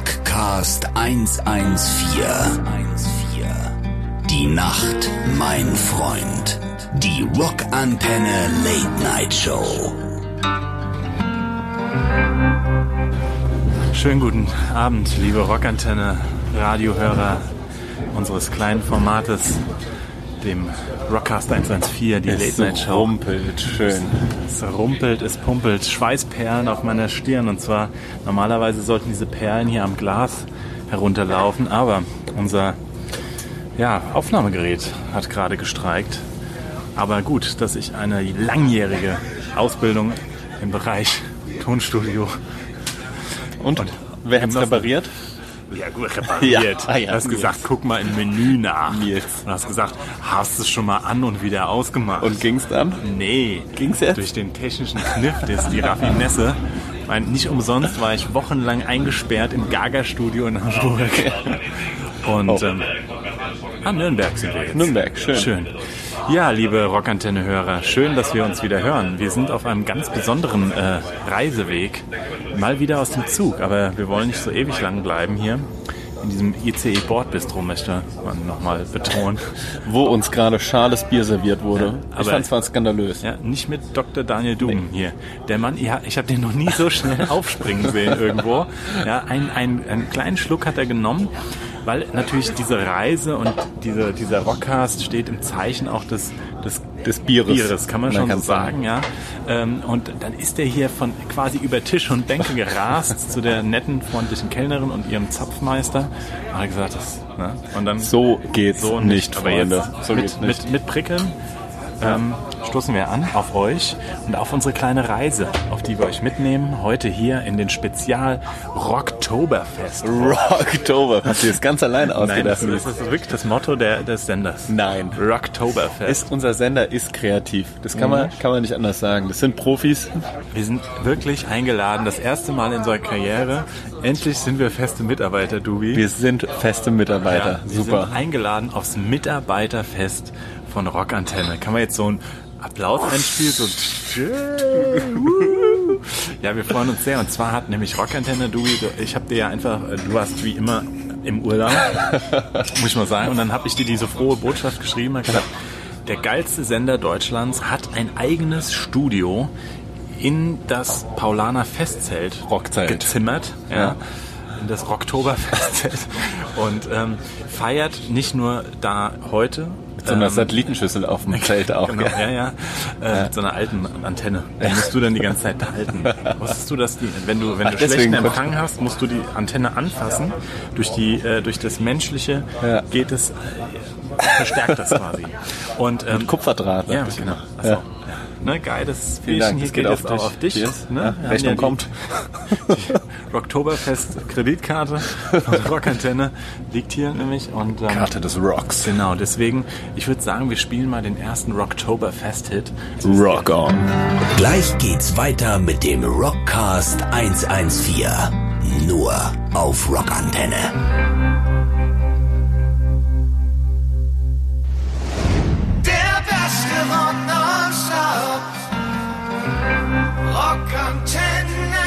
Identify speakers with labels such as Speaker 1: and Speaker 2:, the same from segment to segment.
Speaker 1: Rockcast 114. Die Nacht, mein Freund. Die Rockantenne Late Night Show.
Speaker 2: Schönen guten Abend, liebe Rockantenne Radiohörer unseres kleinen Formates, dem Rockcast 114, die Late Night Show.
Speaker 3: rumpelt, schön.
Speaker 2: Es rumpelt, es pumpelt, Schweißperlen auf meiner Stirn. Und zwar, normalerweise sollten diese Perlen hier am Glas herunterlaufen, aber unser ja, Aufnahmegerät hat gerade gestreikt. Aber gut, dass ich eine langjährige Ausbildung im Bereich Tonstudio
Speaker 3: Und, wer hat's
Speaker 2: genossen.
Speaker 3: repariert?
Speaker 2: Ja, gut repariert.
Speaker 3: Ja, ah ja,
Speaker 2: du hast
Speaker 3: Nils.
Speaker 2: gesagt, guck mal im Menü nach.
Speaker 3: Nils.
Speaker 2: Und hast gesagt, hast du es schon mal an und wieder ausgemacht.
Speaker 3: Und ging's dann?
Speaker 2: Nee.
Speaker 3: Ging's jetzt?
Speaker 2: Durch den technischen Kniff, das ist die Raffinesse. Meine, nicht umsonst war ich wochenlang eingesperrt im Gaga-Studio in Hamburg. Und
Speaker 3: Oh.
Speaker 2: ähm, ah, Nürnberg sind wir jetzt.
Speaker 3: Nürnberg, schön.
Speaker 2: Schön. Ja, liebe Rockantenne-Hörer, schön, dass wir uns wieder hören. Wir sind auf einem ganz besonderen äh, Reiseweg, mal wieder aus dem Zug, aber wir wollen nicht so ewig lang bleiben hier. In diesem ICE Bordbistro möchte man nochmal betonen.
Speaker 3: Wo uns gerade schales Bier serviert wurde. ich
Speaker 2: aber-
Speaker 3: fand's zwar skandalös.
Speaker 2: Ja, nicht mit Dr. Daniel Dugen hier. Der Mann, ja, ich habe den noch nie so schnell aufspringen sehen irgendwo. Ja, ein, ein, einen kleinen Schluck hat er genommen, weil natürlich diese Reise und diese, dieser Rockcast steht im Zeichen auch des, des,
Speaker 3: Des Bieres.
Speaker 2: Bieres, kann man
Speaker 3: Man
Speaker 2: schon so
Speaker 3: kann's
Speaker 2: sagen, ja. Ähm, und dann ist er hier von quasi über Tisch und Bänke gerast zu der netten, freundlichen Kellnerin und ihrem Zapfmeister. Und hat gesagt, das, ne? Und dann
Speaker 3: So geht's
Speaker 2: so
Speaker 3: nicht,
Speaker 2: aber
Speaker 3: Freunde. So
Speaker 2: mit,
Speaker 3: geht's nicht.
Speaker 2: Mit, mit Prickeln ähm, stoßen wir an auf euch und auf unsere kleine Reise, auf die wir euch mitnehmen. Heute hier in den Spezial Rocktoberfest.
Speaker 3: Rocktober. Hast du das ganz allein
Speaker 2: Nein,
Speaker 3: ausgedacht?
Speaker 2: das, das ist wirklich das Motto der, des Senders.
Speaker 3: Nein.
Speaker 2: Rocktoberfest.
Speaker 3: Ist, unser Sender ist kreativ. Das kann man, kann man nicht anders sagen. Das sind Profis.
Speaker 2: Wir sind wirklich eingeladen, das erste Mal in unserer Karriere. Endlich sind wir feste Mitarbeiter, Dubi.
Speaker 3: Wir sind feste Mitarbeiter.
Speaker 2: Ja, wir
Speaker 3: Super.
Speaker 2: sind eingeladen aufs Mitarbeiterfest von Rockantenne. Kann man jetzt so einen Applaus einspielen? So ja, wir freuen uns sehr. Und zwar hat nämlich Rockantenne, du, ich habe dir ja einfach, äh, du warst wie immer im Urlaub, muss ich mal sagen. Und dann habe ich dir diese frohe Botschaft geschrieben und gesagt, der geilste Sender Deutschlands hat ein eigenes Studio in das Paulaner Festzelt
Speaker 3: Rockzelt.
Speaker 2: gezimmert. Ja.
Speaker 3: Ja.
Speaker 2: In das Rocktoberfestzelt. Und ähm, feiert nicht nur da heute,
Speaker 3: So eine
Speaker 2: ähm,
Speaker 3: Satellitenschüssel auf dem Zelt auch.
Speaker 2: Genau, ja, ja. Äh, Mit so einer alten Antenne. Die musst du dann die ganze Zeit halten. Wusstest du, dass die, wenn du, wenn du
Speaker 3: Ach,
Speaker 2: schlechten Empfang hast, musst du die Antenne anfassen. Durch die, äh, durch das Menschliche
Speaker 3: Ja.
Speaker 2: geht es, äh, verstärkt das quasi. Und, ähm,
Speaker 3: Kupferdraht.
Speaker 2: ja, genau. Achso,
Speaker 3: Ja.
Speaker 2: Ja. Ne, geil, das
Speaker 3: Vielen
Speaker 2: Bierchen hier
Speaker 3: das geht
Speaker 2: geht
Speaker 3: auf
Speaker 2: jetzt auch
Speaker 3: dich.
Speaker 2: auf dich.
Speaker 3: Cheers.
Speaker 2: Ne?
Speaker 3: Ja, Rechnung
Speaker 2: die-
Speaker 3: kommt.
Speaker 2: Rocktoberfest Kreditkarte Rockantenne liegt hier nämlich und ähm,
Speaker 3: Karte des Rocks.
Speaker 2: Genau, deswegen, ich würde sagen, wir spielen mal den ersten Rocktoberfest-Hit.
Speaker 3: Rock on.
Speaker 1: Gleich geht's weiter mit dem Rockcast 114. Nur auf Rockantenne.
Speaker 4: Rockantenne.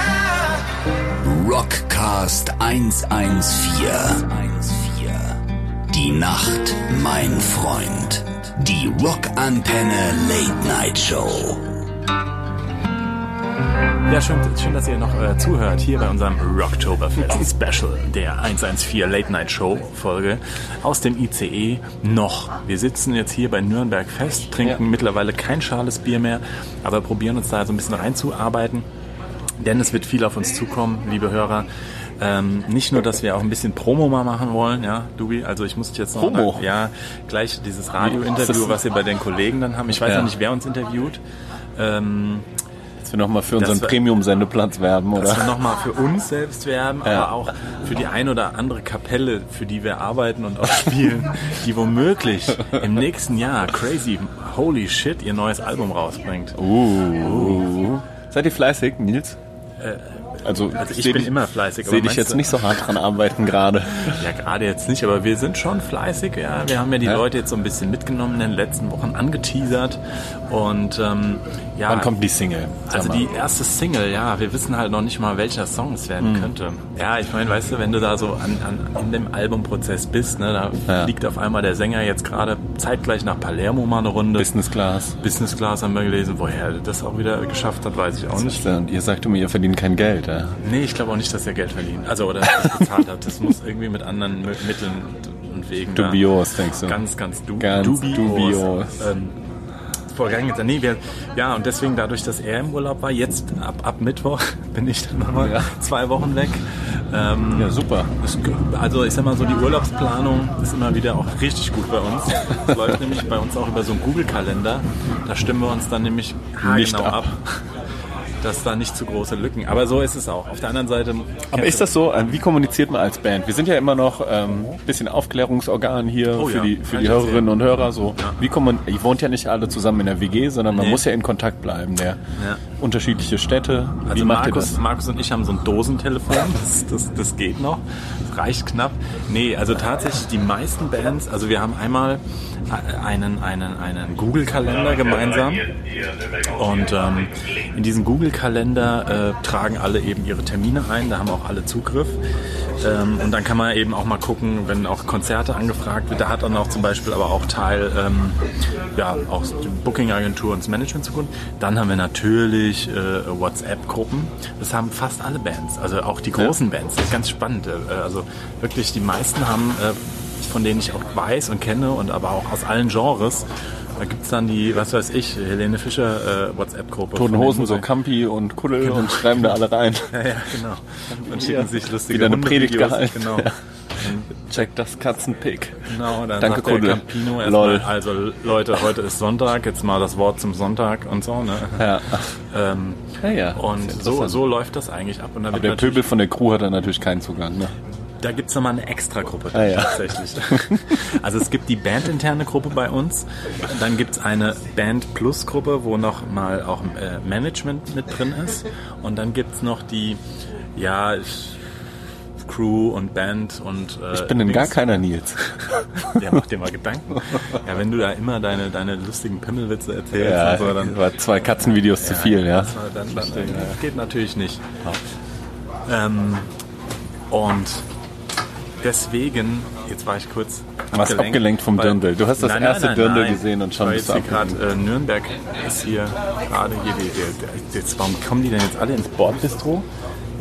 Speaker 1: Rockcast 114. Die Nacht, mein Freund. Die Rockantenne Late Night Show.
Speaker 2: Ja, schön, schön dass ihr noch äh, zuhört hier bei unserem Rocktoberfest Special, der 114 Late Night Show Folge aus dem ICE noch. Wir sitzen jetzt hier bei Nürnberg fest, trinken
Speaker 3: Ja.
Speaker 2: mittlerweile kein schales Bier mehr, aber probieren uns da so ein bisschen reinzuarbeiten. Denn es wird viel auf uns zukommen, liebe Hörer. Ähm, nicht nur, dass wir auch ein bisschen Promo mal machen wollen, ja, Dubi. Also ich muss jetzt noch
Speaker 3: Promo?
Speaker 2: ja gleich dieses Radio-Interview, was wir bei den Kollegen dann haben. Ich weiß
Speaker 3: Ja.
Speaker 2: noch nicht, wer uns interviewt. Ähm,
Speaker 3: wir nochmal für unseren Premium-Sendeplatz werben,
Speaker 2: dass wir
Speaker 3: oder?
Speaker 2: nochmal für uns selbst werben,
Speaker 3: Ja.
Speaker 2: aber auch für die ein oder andere Kapelle, für die wir arbeiten und auch spielen, die womöglich im nächsten Jahr crazy, holy shit, ihr neues Album rausbringt.
Speaker 3: Uh. Seid ihr fleißig, Nils? Also,
Speaker 2: Also ich bin
Speaker 3: dich-
Speaker 2: immer fleißig.
Speaker 3: Sehe dich jetzt
Speaker 2: du-
Speaker 3: nicht so hart dran arbeiten gerade.
Speaker 2: Ja, gerade jetzt nicht, aber wir sind schon fleißig. Ja, wir haben ja die
Speaker 3: Ja.
Speaker 2: Leute jetzt so ein bisschen mitgenommen in den letzten Wochen angeteasert und ähm, Ja,
Speaker 3: Wann kommt die Single?
Speaker 2: Also die erste Single, ja, wir wissen halt noch nicht mal, welcher Song es werden könnte. Ja, ich meine, weißt du, wenn du da so an, an, in dem Albumprozess bist, ne, da
Speaker 3: Ja.
Speaker 2: fliegt auf einmal der Sänger jetzt gerade zeitgleich nach Palermo mal eine Runde.
Speaker 3: Business Class.
Speaker 2: Business Class haben wir gelesen. Woher er das auch wieder geschafft hat, weiß ich auch nicht.
Speaker 3: Und ihr sagt mir, ihr verdient kein Geld. Ja?
Speaker 2: Nee, ich glaube auch nicht, dass er Geld verdient. Also, oder das bezahlt hat. Das muss irgendwie mit anderen Mitteln und Wegen.
Speaker 3: Dubios, denkst du?
Speaker 2: Ganz, ganz, du
Speaker 3: Ganz dubios.
Speaker 2: Ähm, vorgegangen. Nee, wir, ja, und deswegen dadurch, dass er im Urlaub war, jetzt ab, ab Mittwoch bin ich dann nochmal
Speaker 3: Ja.
Speaker 2: zwei Wochen weg. Ähm,
Speaker 3: Ja, super.
Speaker 2: das- also ich sag mal so, die Urlaubsplanung ist immer wieder auch richtig gut bei uns. Das läuft nämlich bei uns auch über so einen Google-Kalender. Da stimmen wir uns dann nämlich
Speaker 3: Nicht
Speaker 2: haargenau
Speaker 3: ab.
Speaker 2: ab. Dass da nicht zu große Lücken. Aber so ist es auch. Auf der anderen Seite.
Speaker 3: Aber ist das so, äh, wie kommuniziert man als Band? Wir sind ja immer noch ein ähm, bisschen Aufklärungsorgan hier
Speaker 2: Oh
Speaker 3: für
Speaker 2: ja,
Speaker 3: die, für die Hörerinnen und Hörer. So,
Speaker 2: Ja.
Speaker 3: wie kommen, ihr wohnt ja nicht alle zusammen in der WG, sondern man
Speaker 2: Nee.
Speaker 3: muss ja in Kontakt bleiben. Der
Speaker 2: Ja.
Speaker 3: Unterschiedliche Städte. wie
Speaker 2: Also
Speaker 3: ihr
Speaker 2: Markus? Markus und ich haben so ein Dosentelefon, das, das, das geht noch, das reicht knapp. Nee, also tatsächlich die meisten Bands, also wir haben einmal einen, einen, einen Google-Kalender gemeinsam und ähm, in diesen Google-Kalender äh, tragen alle eben ihre Termine ein, da haben auch alle Zugriff. Ähm, und dann kann man eben auch mal gucken, wenn auch Konzerte angefragt wird. Da hat dann auch zum Beispiel aber auch Teil, ähm, ja, auch die Booking-Agentur und das Management zu tun. Dann haben wir natürlich äh, WhatsApp-Gruppen. Das haben fast alle Bands, also auch die großen Bands. Das ist ganz spannend. Äh, also wirklich, die meisten haben, äh, von denen ich auch weiß und kenne und aber auch aus allen Genres, da gibt's dann die, was weiß ich, Helene Fischer äh, WhatsApp-Gruppe.
Speaker 3: Toten Hosen, so Campi und Kuddel und schreiben da alle rein.
Speaker 2: Ja, ja, genau. Und schicken sich lustige
Speaker 3: Wieder eine Predigt gehalten.
Speaker 2: Genau.
Speaker 3: Ja. Check das Katzenpick.
Speaker 2: Genau, dann
Speaker 3: Danke,
Speaker 2: sagt der
Speaker 3: Kuddel.
Speaker 2: Campino
Speaker 3: Lol.
Speaker 2: erstmal, also Leute, heute ist Sonntag, jetzt mal das Wort zum Sonntag und so, ne?
Speaker 3: Ja.
Speaker 2: Ähm,
Speaker 3: Ja, ja.
Speaker 2: und so, so läuft das eigentlich ab. Und
Speaker 3: Aber der Pöbel von der Crew hat da natürlich keinen Zugang. Ne?
Speaker 2: Da gibt's nochmal eine Extra-Gruppe
Speaker 3: Ah, ja.
Speaker 2: tatsächlich. Also es gibt die bandinterne Gruppe bei uns, dann gibt's eine Band-Plus-Gruppe, wo noch mal auch äh, Management mit drin ist und dann gibt's noch die, ja, Crew und Band und äh,
Speaker 3: Ich bin denn gar keiner Nils.
Speaker 2: Ja, mach dir mal Gedanken. Ja, wenn du da immer deine, deine lustigen Pimmelwitze erzählst
Speaker 3: Ja,
Speaker 2: so, dann,
Speaker 3: war zwei Katzenvideos zu viel, ja.
Speaker 2: das war dann, dann, das geht natürlich nicht. Ähm, und deswegen, jetzt war ich kurz
Speaker 3: Warst abgelenkt vom
Speaker 2: weil-
Speaker 3: Dirndl. Du hast das erste Dirndl gesehen und schon
Speaker 2: weil
Speaker 3: bist du abgelenkt.
Speaker 2: äh, Nürnberg ist hier gerade hier, die, der, der, jetzt, warum kommen die denn jetzt alle ins Bordbistro?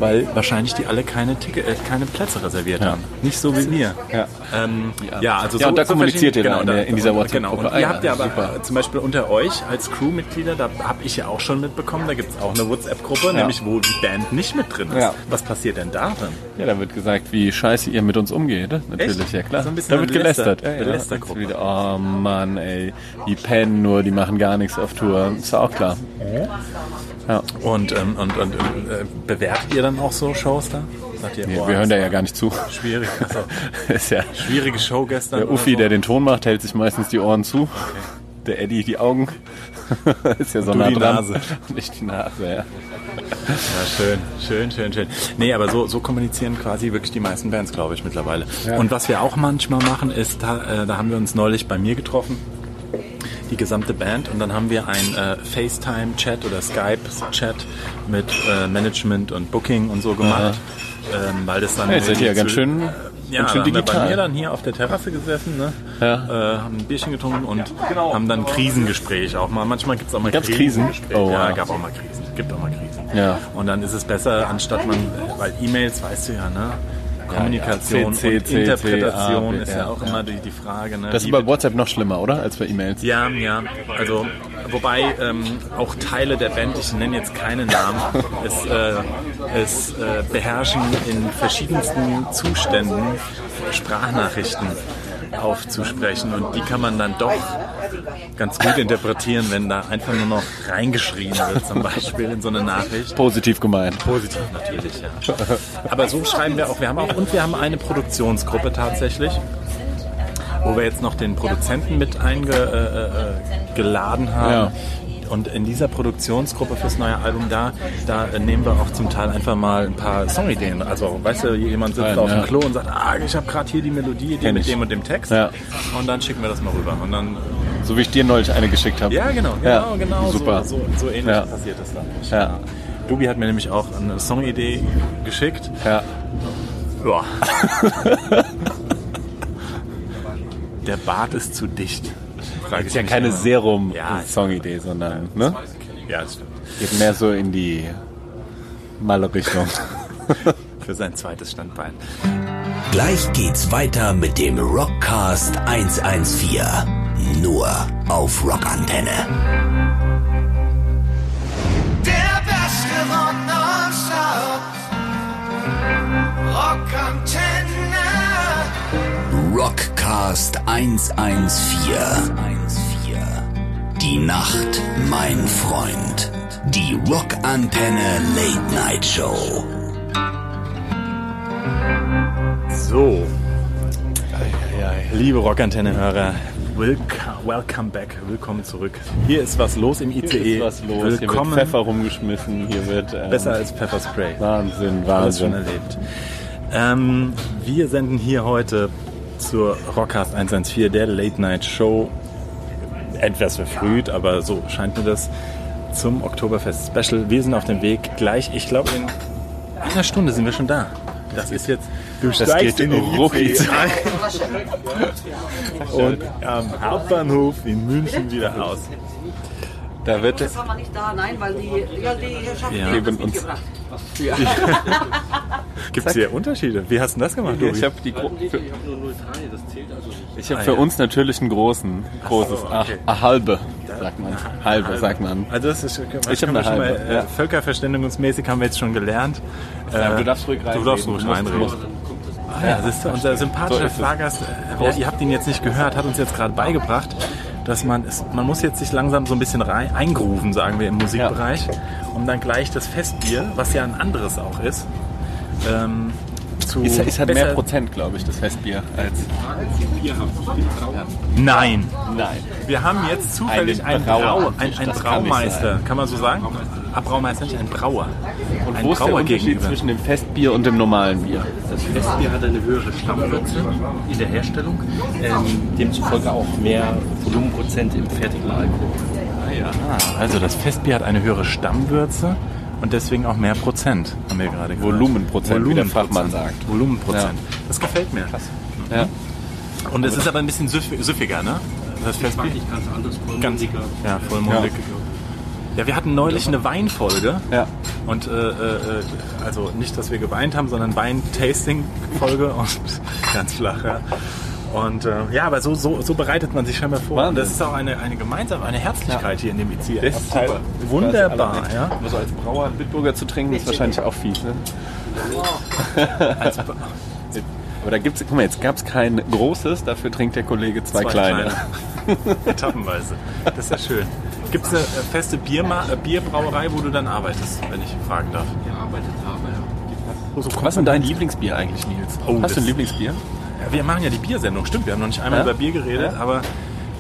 Speaker 2: Weil wahrscheinlich die alle keine, Ticket, äh, keine Plätze reserviert
Speaker 3: Ja.
Speaker 2: haben. Nicht so wie wir.
Speaker 3: Ja.
Speaker 2: Ähm, ja, also
Speaker 3: Ja, und da kommuniziert ihr dann in der- in dieser WhatsApp-Gruppe.
Speaker 2: Genau. Und
Speaker 3: Ah,
Speaker 2: ihr
Speaker 3: ja,
Speaker 2: habt ja aber
Speaker 3: super.
Speaker 2: zum Beispiel unter euch als Crewmitglieder, da habe ich ja auch schon mitbekommen, da gibt es auch eine WhatsApp-Gruppe, nämlich wo die Band nicht mit drin ist. Was passiert denn da drin?
Speaker 3: Ja, da wird gesagt, wie scheiße ihr mit uns umgeht. ne? Natürlich,
Speaker 2: Echt?
Speaker 3: ja klar.
Speaker 2: So
Speaker 3: da wird gelästert.
Speaker 2: Läster-
Speaker 3: Ja, oh Mann, ey. Die pennen nur, die machen gar nichts auf Tour. Ist ja auch klar. Ja.
Speaker 2: Und, ähm, und, und äh, bewertet ihr dann auch so Shows da? Ihr,
Speaker 3: Wir,
Speaker 2: boah,
Speaker 3: wir hören da ja gar nicht zu.
Speaker 2: Schwierig. Also,
Speaker 3: ist ja,
Speaker 2: schwierige Show gestern.
Speaker 3: der Uffi,
Speaker 2: so.
Speaker 3: der den Ton macht, hält sich meistens die Ohren zu. Der Eddie die Augen. ist ja so nah
Speaker 2: die
Speaker 3: dran.
Speaker 2: Nase.
Speaker 3: Nicht die Nase, ja.
Speaker 2: Ja, schön, schön, schön, schön. Nee, aber so, so kommunizieren quasi wirklich die meisten Bands, glaube ich, mittlerweile. Und was wir auch manchmal machen, ist, da, äh, da haben wir uns neulich bei mir getroffen, die gesamte Band, und dann haben wir ein äh, FaceTime-Chat oder Skype-Chat mit äh, Management und Booking und so gemacht. Ähm, weil das dann
Speaker 3: Ja, jetzt seid ihr ja ganz schön,
Speaker 2: ja,
Speaker 3: ganz schön
Speaker 2: da haben wir bei mir dann hier auf der Terrasse gesessen, ne?
Speaker 3: Ja.
Speaker 2: äh, haben ein Bierchen getrunken und haben dann Krisengespräch auch mal. Manchmal gibt es auch mal
Speaker 3: Gab's Krisen?
Speaker 2: Krisengespräch.
Speaker 3: Oh,
Speaker 2: ja,
Speaker 3: wow.
Speaker 2: gab auch mal Krisen. Gibt auch mal Krisen.
Speaker 3: Ja.
Speaker 2: Und dann ist es besser, anstatt man, weil E-Mails, weißt du ja, ne? Kommunikation
Speaker 3: C, C,
Speaker 2: und
Speaker 3: C,
Speaker 2: Interpretation ist ja auch immer die, die Frage. Ne?
Speaker 3: Das ist bei WhatsApp noch schlimmer, oder? Als bei E-Mails.
Speaker 2: ja, ja. Also, wobei ähm, auch Teile der Band, ich nenne jetzt keine Namen, es, äh, es äh, beherrschen in verschiedensten Zuständen Sprachnachrichten aufzusprechen und die kann man dann doch ganz gut interpretieren, wenn da einfach nur noch reingeschrien wird, zum Beispiel in so eine Nachricht.
Speaker 3: Positiv gemeint.
Speaker 2: Positiv natürlich, ja. Aber so schreiben wir auch. Wir haben auch und wir haben eine Produktionsgruppe tatsächlich, wo wir jetzt noch den Produzenten mit eingeladen haben.
Speaker 3: Ja.
Speaker 2: Und in dieser Produktionsgruppe fürs neue Album da, da nehmen wir auch zum Teil einfach mal ein paar Songideen. Also, weißt du, jemand sitzt
Speaker 3: Rein,
Speaker 2: auf
Speaker 3: ja.
Speaker 2: dem Klo und sagt, ah, ich habe gerade hier die Melodie, die mit
Speaker 3: ich.
Speaker 2: dem und dem Text.
Speaker 3: Ja.
Speaker 2: Und dann schicken wir das mal rüber. Und dann
Speaker 3: So wie ich dir neulich eine geschickt habe.
Speaker 2: Ja, genau, genau,
Speaker 3: Ja,
Speaker 2: genau.
Speaker 3: super.
Speaker 2: So, so, so ähnlich
Speaker 3: Ja.
Speaker 2: passiert das dann.
Speaker 3: Ja.
Speaker 2: Dubi hat mir nämlich auch eine Songidee geschickt.
Speaker 3: Ja.
Speaker 2: Ja. Der Bart ist zu dicht. Frage
Speaker 3: Ist ja keine
Speaker 2: Ja.
Speaker 3: Serum-Songidee, sondern ne?
Speaker 2: Ja, das stimmt.
Speaker 3: geht mehr so in die Maler-Richtung.
Speaker 2: Für sein zweites Standbein.
Speaker 1: Gleich geht's weiter mit dem Rockcast 114. Nur auf Rockantenne.
Speaker 4: Der beste Rock nonstop. Rockantenne.
Speaker 1: Rockcast 114. Die Nacht, mein Freund. Die Rockantenne Late Night Show.
Speaker 2: So. Liebe Rockantenne-Hörer, welcome, welcome back, willkommen zurück. Hier ist was los im ICE.
Speaker 3: Hier ist was los. Hier wird
Speaker 2: Willkommen.
Speaker 3: Pfeffer rumgeschmissen. Hier wird ähm,
Speaker 2: Besser als Pfefferspray.
Speaker 3: Wahnsinn,
Speaker 2: Alles schon
Speaker 3: Wahnsinn.
Speaker 2: erlebt. Ähm, wir senden hier heute zur Rockcast 114, der Late Night Show. Etwas verfrüht, aber so scheint mir das zum Oktoberfest Special. Wir sind auf dem Weg. Gleich, ich glaube, in einer Stunde sind wir schon da. Das ist jetzt, du steigst
Speaker 3: geht
Speaker 2: in den
Speaker 3: rucki
Speaker 2: und am Hauptbahnhof in München wieder aus.
Speaker 3: Da wird es.
Speaker 5: Das haben wir nicht da, nein, weil die, ja, die
Speaker 2: Ja.
Speaker 5: haben das
Speaker 3: Geben uns-
Speaker 5: mitgebracht.
Speaker 2: Gibt es hier Unterschiede? Wie hast du denn das gemacht, Tobi?
Speaker 3: Ich habe die Gro für,
Speaker 6: Ich habe nur 03, das zählt also nicht.
Speaker 3: ich hab
Speaker 2: Ah,
Speaker 3: für
Speaker 2: ja.
Speaker 3: uns natürlich einen großen, großes,
Speaker 2: so,
Speaker 3: ach,
Speaker 2: okay.
Speaker 3: a halbe, sagt man. Halbe, sagt man.
Speaker 2: Also das ist, das
Speaker 3: Ich hab
Speaker 2: können wir
Speaker 3: eine
Speaker 2: schon mal,
Speaker 3: halbe,
Speaker 2: äh,
Speaker 3: ja.
Speaker 2: Völkerverständigungsmäßig haben wir jetzt schon gelernt.
Speaker 3: Ja,
Speaker 2: Äh,
Speaker 3: du darfst ruhig
Speaker 2: Du
Speaker 3: reinreden.
Speaker 2: darfst ruhig
Speaker 3: Du
Speaker 2: reinreden. Ah, ja, siehst du, unser sympathischer
Speaker 3: So ist.
Speaker 2: Fahrgast, äh, ja, ihr habt ihn jetzt nicht gehört, hat uns jetzt gerade beigebracht, dass man, es, man muss jetzt sich langsam so ein bisschen rein, eingrooven, sagen wir im Musikbereich, um dann gleich das Festbier, was ja ein anderes auch ist, ähm, zu
Speaker 3: Ist, ist halt mehr Prozent, glaube ich, das Festbier als.
Speaker 2: Nein,
Speaker 3: Nein.
Speaker 2: wir haben jetzt zufällig
Speaker 3: Einen
Speaker 2: einen. Brau, ein, ein
Speaker 3: Das kann nicht
Speaker 2: Braumeister, kann man so sagen? Ah, Braumeister nicht, ein Brauer.
Speaker 3: Und
Speaker 2: ein
Speaker 3: wo ist der
Speaker 2: Brauer
Speaker 3: Unterschied
Speaker 2: gegenüber.
Speaker 3: zwischen dem Festbier und dem normalen Bier?
Speaker 6: Das Festbier hat eine höhere Stammwürze in der Herstellung, ähm, demzufolge auch mehr Volumenprozent im fertigen Alkohol.
Speaker 2: Ah, also das Festbier hat eine höhere Stammwürze und deswegen auch mehr Prozent, haben wir gerade gesagt.
Speaker 3: Volumenprozent, wie der Fachmann sagt.
Speaker 2: Volumenprozent. Das gefällt mir.
Speaker 3: Ja.
Speaker 2: Und es ist aber ein bisschen süff- süffiger, ne? Das Festbier.
Speaker 6: Nicht ganz anders,
Speaker 2: Ganz,
Speaker 6: vollmundiger.
Speaker 2: ja, vollmundig. Ja. Wir hatten neulich eine Weinfolge.
Speaker 3: Ja.
Speaker 2: Und äh, äh, also nicht, dass wir geweint haben, sondern Wein-Tasting-Folge und ganz flach, ja. Und äh, ja, aber so, so, so bereitet man sich scheinbar vor. Und das ist auch eine, eine gemeinsame, eine Herzlichkeit hier in dem IC.
Speaker 3: Das ist super.
Speaker 2: Wunderbar, ja.
Speaker 3: Aber so als Brauer einen Bitburger zu trinken, ist wahrscheinlich auch fies, ne?
Speaker 2: Als,
Speaker 3: Aber da gibt's, guck mal, jetzt gab's kein großes, dafür trinkt der Kollege zwei, kleine.
Speaker 2: Etappenweise. Das ist ja schön. Gibt es eine äh, feste Bierma äh, Bierbrauerei, wo du dann arbeitest, wenn ich fragen darf?
Speaker 6: gearbeitet habe. Ja.
Speaker 2: So
Speaker 3: Was ist denn dein Lieblingsbier eigentlich, Nils?
Speaker 2: Oh,
Speaker 3: Hast du ein Lieblingsbier?
Speaker 2: Ja, wir machen ja die Biersendung, stimmt. Wir haben noch nicht einmal
Speaker 3: Ja?
Speaker 2: über Bier geredet, aber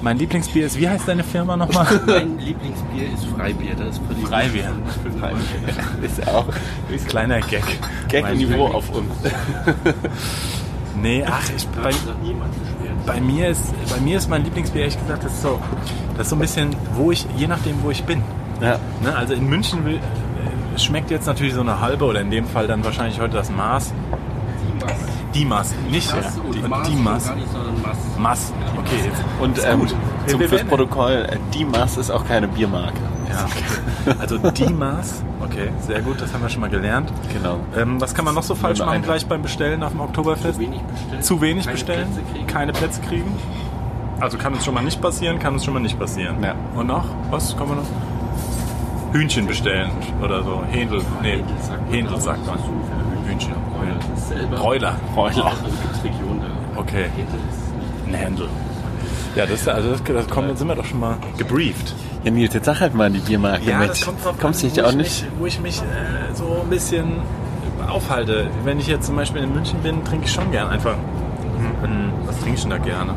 Speaker 2: mein Lieblingsbier ist, wie heißt deine Firma nochmal?
Speaker 6: Mein Lieblingsbier ist Freibier. Das ist für die
Speaker 2: Freibier.
Speaker 3: ist auch
Speaker 2: Kleiner Gag. Mein
Speaker 3: Gag-Niveau auf uns.
Speaker 2: Nee, ach, ich, bei, bei, mir ist, bei mir ist mein Lieblingsbier, ehrlich gesagt, das ist so, das ist so ein bisschen, wo ich, je nachdem, wo ich bin.
Speaker 3: Ja.
Speaker 2: Ne, also in München will, äh, schmeckt jetzt natürlich so eine halbe oder in dem Fall dann wahrscheinlich heute das Maß. Die Maß, nicht
Speaker 6: Das und
Speaker 2: die,
Speaker 6: Maß
Speaker 2: die Maß.
Speaker 6: Gar nicht, sondern Maß.
Speaker 2: Maß, okay. Jetzt,
Speaker 3: Und ähm,
Speaker 2: gut.
Speaker 3: zum fürs Protokoll, äh, die Maß ist auch keine Biermarke.
Speaker 2: Ja, okay. Also die Maß, okay, sehr gut, das haben wir schon mal gelernt.
Speaker 3: Genau.
Speaker 2: Ähm, was kann man noch so falsch machen
Speaker 3: eine.
Speaker 2: gleich beim Bestellen auf dem Oktoberfest?
Speaker 6: Zu wenig bestellen.
Speaker 2: Zu wenig
Speaker 6: Keine
Speaker 2: bestellen,
Speaker 6: Plätze kriegen.
Speaker 2: keine Plätze kriegen. Also kann es schon mal nicht passieren, kann es schon mal nicht passieren.
Speaker 3: Ja.
Speaker 2: Und noch? Was kann man noch? Hühnchen bestellen oder so. Händel. Nee,
Speaker 6: Händel sagt man,
Speaker 2: Händel Hühnchen.
Speaker 6: Gibt's Region da.
Speaker 2: Okay.
Speaker 6: Händel.
Speaker 2: Ein Händel. Ja, das, also das, das kommt, jetzt sind wir doch schon mal gebrieft.
Speaker 3: Ja, Nils, jetzt sag halt mal die Biermarke
Speaker 2: Ja,
Speaker 3: mit.
Speaker 2: das kommt drauf
Speaker 3: Kommst du dich auch
Speaker 2: ich
Speaker 3: nicht?
Speaker 2: Mich, wo ich mich äh, so ein bisschen aufhalte. Wenn ich jetzt zum Beispiel in München bin, trinke ich schon gern einfach. Hm, Was trinke ich denn da gerne?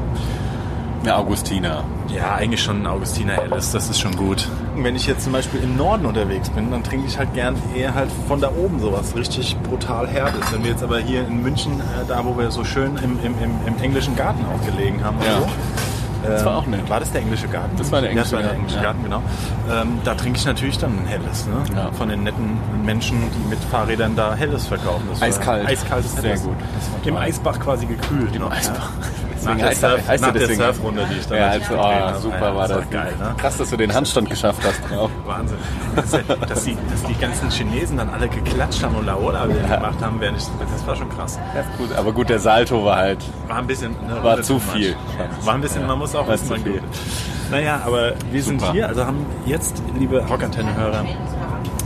Speaker 3: Ja, Augustiner.
Speaker 2: Ja, eigentlich schon ein Augustiner Helles, das ist schon gut. Wenn ich jetzt zum Beispiel im Norden unterwegs bin, dann trinke ich halt gern eher halt von da oben sowas richtig brutal Herbes. Wenn wir jetzt aber hier in München, äh, da wo wir so schön im, im, im, im englischen Garten auch gelegen haben,
Speaker 3: Ja.
Speaker 2: so, Das
Speaker 3: war auch nett.
Speaker 2: War das der englische Garten?
Speaker 3: Das war der
Speaker 2: Ja, das
Speaker 3: englische
Speaker 2: war der
Speaker 3: Garten,
Speaker 2: englische
Speaker 3: ja.
Speaker 2: Garten, genau. Ähm, da trinke ich natürlich dann ein helles. Ne?
Speaker 3: Ja.
Speaker 2: Von den netten Menschen, die mit Fahrrädern da helles verkaufen. Das war
Speaker 3: Eiskalt.
Speaker 2: Eiskaltes
Speaker 3: Sehr
Speaker 2: Helles.
Speaker 3: gut.
Speaker 2: Im. Eisbach quasi gekühlt. Im
Speaker 3: Eisbach. Deswegen heißt
Speaker 2: Surf,
Speaker 3: heißt
Speaker 2: nach der
Speaker 3: deswegen.
Speaker 2: Surfrunde, die ich dann
Speaker 3: Ja, also, oh,
Speaker 2: habe.
Speaker 3: super
Speaker 2: Ja,
Speaker 3: war das.
Speaker 2: geil, ne?
Speaker 3: Krass, dass du den Handstand geschafft hast. Drauf.
Speaker 2: Wahnsinn. Dass, dass, die, dass die ganzen Chinesen dann alle geklatscht haben und Laola gemacht haben, während ich, das war schon krass.
Speaker 3: Ja, gut, aber gut, der Salto war halt.
Speaker 2: War ein bisschen. Ne,
Speaker 3: War zu viel.
Speaker 2: War ein bisschen, man muss auch
Speaker 3: viel.
Speaker 2: gut. Naja, aber wir sind
Speaker 3: Super.
Speaker 2: hier, also haben jetzt, liebe Rockantenne-Hörer,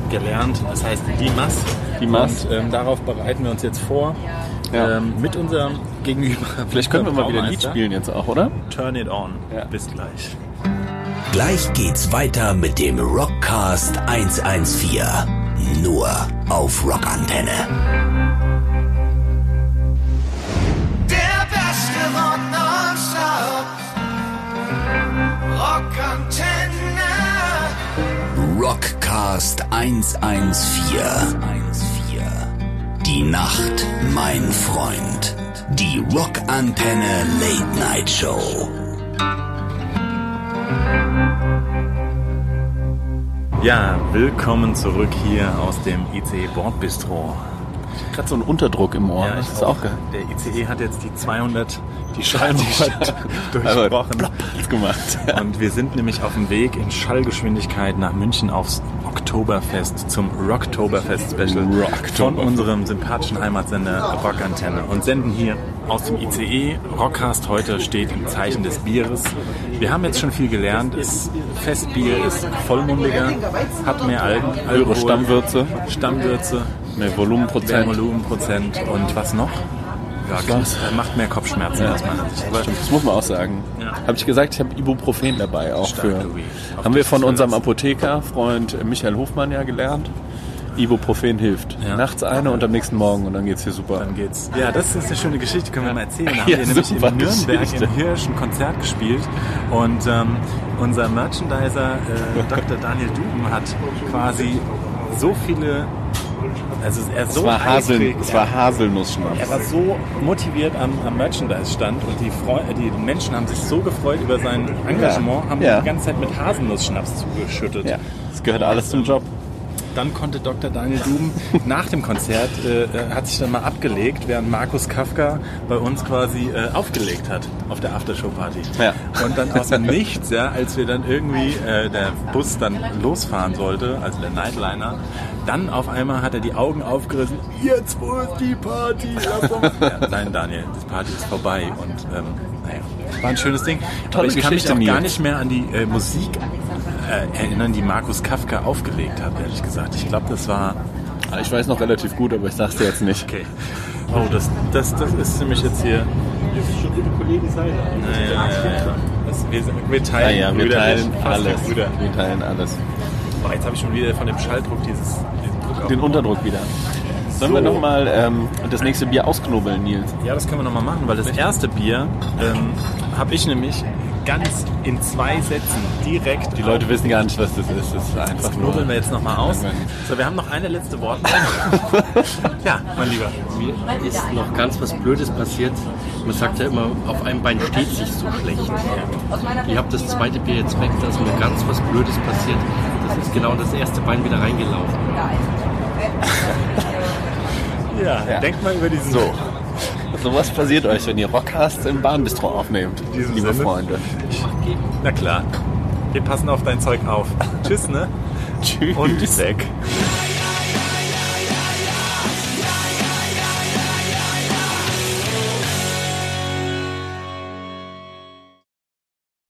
Speaker 2: gelernt. Das heißt die Mass.
Speaker 3: Die Mass.
Speaker 2: Und ähm, darauf bereiten wir uns jetzt vor.
Speaker 3: Ja.
Speaker 2: Ähm, mit unserem Gegenüber.
Speaker 3: Vielleicht können wir mal wieder ein Lied spielen jetzt auch, oder?
Speaker 2: Turn it on.
Speaker 3: Ja.
Speaker 2: Bis gleich.
Speaker 1: Gleich geht's weiter mit dem Rockcast 114. Nur auf Rockantenne.
Speaker 4: Der beste Rock nonstop. Rockantenne.
Speaker 1: Rockcast 114. Die Nacht, mein Freund. Die Rockantenne Late Night Show.
Speaker 2: Ja, willkommen zurück hier aus dem ICE Bordbistro.
Speaker 3: Gerade so ein Unterdruck im Ohr.
Speaker 2: Ja,
Speaker 3: das ist auch geil.
Speaker 2: Der ICE hat jetzt die 200, die Schallmauer durchbrochen.
Speaker 3: gemacht.
Speaker 2: Und wir sind nämlich auf dem Weg in Schallgeschwindigkeit nach München aufs Oktoberfest zum Rocktoberfest Special
Speaker 3: Rocktoberfest.
Speaker 2: von unserem sympathischen Heimatsender Rockantenne und senden hier aus dem ICE. Rockcast heute steht im Zeichen des Bieres. Wir haben jetzt schon viel gelernt. Das Festbier ist vollmundiger, hat mehr Al Alkohol,
Speaker 3: Stammwürze,
Speaker 2: Stammwürze,
Speaker 3: mehr
Speaker 2: mehr
Speaker 3: Volumenprozent.
Speaker 2: Volumenprozent und was noch? Ja, macht mehr Kopfschmerzen aus meiner Sicht. Aber
Speaker 3: Stimmt, das muss man auch sagen.
Speaker 2: Ja.
Speaker 3: Habe ich gesagt, ich habe Ibuprofen dabei auch
Speaker 2: Stark,
Speaker 3: für.
Speaker 2: Auf
Speaker 3: Haben wir von unserem. Apothekerfreund Michael Hofmann ja gelernt. Ibuprofen hilft.
Speaker 2: Ja.
Speaker 3: Nachts eine und am nächsten Morgen und dann geht's dir super.
Speaker 2: Dann geht's. Ja, das ist eine schöne Geschichte, können wir mal erzählen. Da haben
Speaker 3: Ja,
Speaker 2: wir nämlich in Nürnberg
Speaker 3: Geschichte.
Speaker 2: im Hirsch ein Konzert gespielt und ähm, unser Merchandiser äh, Dr. Daniel Duben hat quasi so viele, also er ist so
Speaker 3: Es war, Hasel, es war Haselnussschnaps.
Speaker 2: er war so motiviert am, am Merchandise-Stand und die, Freu die Menschen haben sich so gefreut über sein Engagement, haben
Speaker 3: Ja.
Speaker 2: die ganze Zeit mit Haselnussschnaps zugeschüttet.
Speaker 3: Ja, das gehört alles zum Job.
Speaker 2: Dann konnte Dr. Daniel Duben nach dem Konzert, äh, äh, hat sich dann mal abgelegt, während Markus Kafka bei uns quasi äh, aufgelegt hat auf der Aftershow-Party.
Speaker 3: Ja.
Speaker 2: Und dann aus dem Nichts, ja, als wir dann irgendwie, äh, der Bus dann losfahren sollte, also der Nightliner, dann auf einmal hat er die Augen aufgerissen, jetzt wo ist die Party? Ja, nein, Daniel, die Party ist vorbei und ähm, naja, war ein schönes Ding.
Speaker 3: Tolle
Speaker 2: Aber ich kann mich
Speaker 3: Geschichte,
Speaker 2: auch gar nicht mehr an die äh, Musik äh, erinnern, die Markus Kafka aufgelegt hat, ehrlich gesagt. Ich glaube, das war.
Speaker 3: Ah, Ich weiß noch relativ gut, aber ich sag's dir jetzt nicht.
Speaker 2: Okay. Oh, das, das, das ist nämlich jetzt hier. Naja, ja, ja. Das, wir, wir teilen,
Speaker 3: Naja, wir teilen alles.
Speaker 2: Brüder.
Speaker 3: Wir teilen alles.
Speaker 2: Oh, jetzt habe ich schon wieder von dem Schalldruck dieses, diesen Druck auf.
Speaker 3: Den Unterdruck wieder. Sollen wir
Speaker 2: So.
Speaker 3: nochmal ähm, das nächste Bier ausknobeln, Nils?
Speaker 2: Ja, das können wir nochmal machen, weil das erste Bier ähm, habe ich nämlich ganz in zwei Sätzen direkt.
Speaker 3: Die Leute wissen gar nicht, was das ist. Das ist einfach
Speaker 2: Das
Speaker 3: nur.
Speaker 2: knobeln wir jetzt nochmal aus. So, wir haben noch eine letzte Wortmeldung. ja, mein Lieber.
Speaker 6: Mir ist noch ganz was Blödes passiert. Man sagt ja immer, auf einem Bein steht sich so schlecht. Ich habe das zweite Bier jetzt weg, da ist mir ganz was Blödes passiert. Das ist genau das erste Bein wieder reingelaufen.
Speaker 2: Ja,
Speaker 3: Ja.
Speaker 2: denkt mal über diesen.
Speaker 3: So. So was passiert euch, wenn ihr Rockcast im Bahnbistro aufnehmt, liebe
Speaker 2: Sinne.
Speaker 3: Freunde.
Speaker 2: Na klar. Wir passen auf dein Zeug auf. Tschüss, ne?
Speaker 3: Tschüss.
Speaker 2: Und weg.